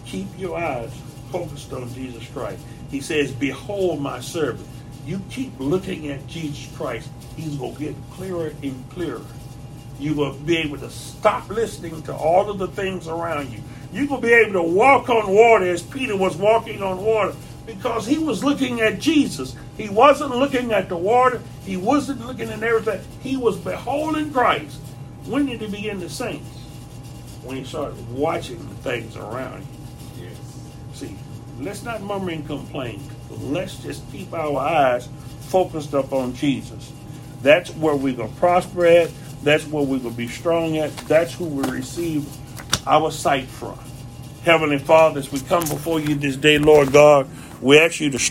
Keep your eyes focused on Jesus Christ. He says, Behold my servant. You keep looking at Jesus Christ, he's going to get clearer and clearer you will be able to stop listening to all of the things around you. You will be able to walk on water as Peter was walking on water because he was looking at Jesus. He wasn't looking at the water, he wasn't looking at everything. He was beholding Christ. When did he begin to sing? When he started watching the things around him. Yes. See, let's not murmur and complain. Let's just keep our eyes focused up on Jesus. That's where we're going to prosper at. That's where we're going to be strong at. That's who we receive our sight from. Heavenly Father, as we come before you this day, Lord God, we ask you to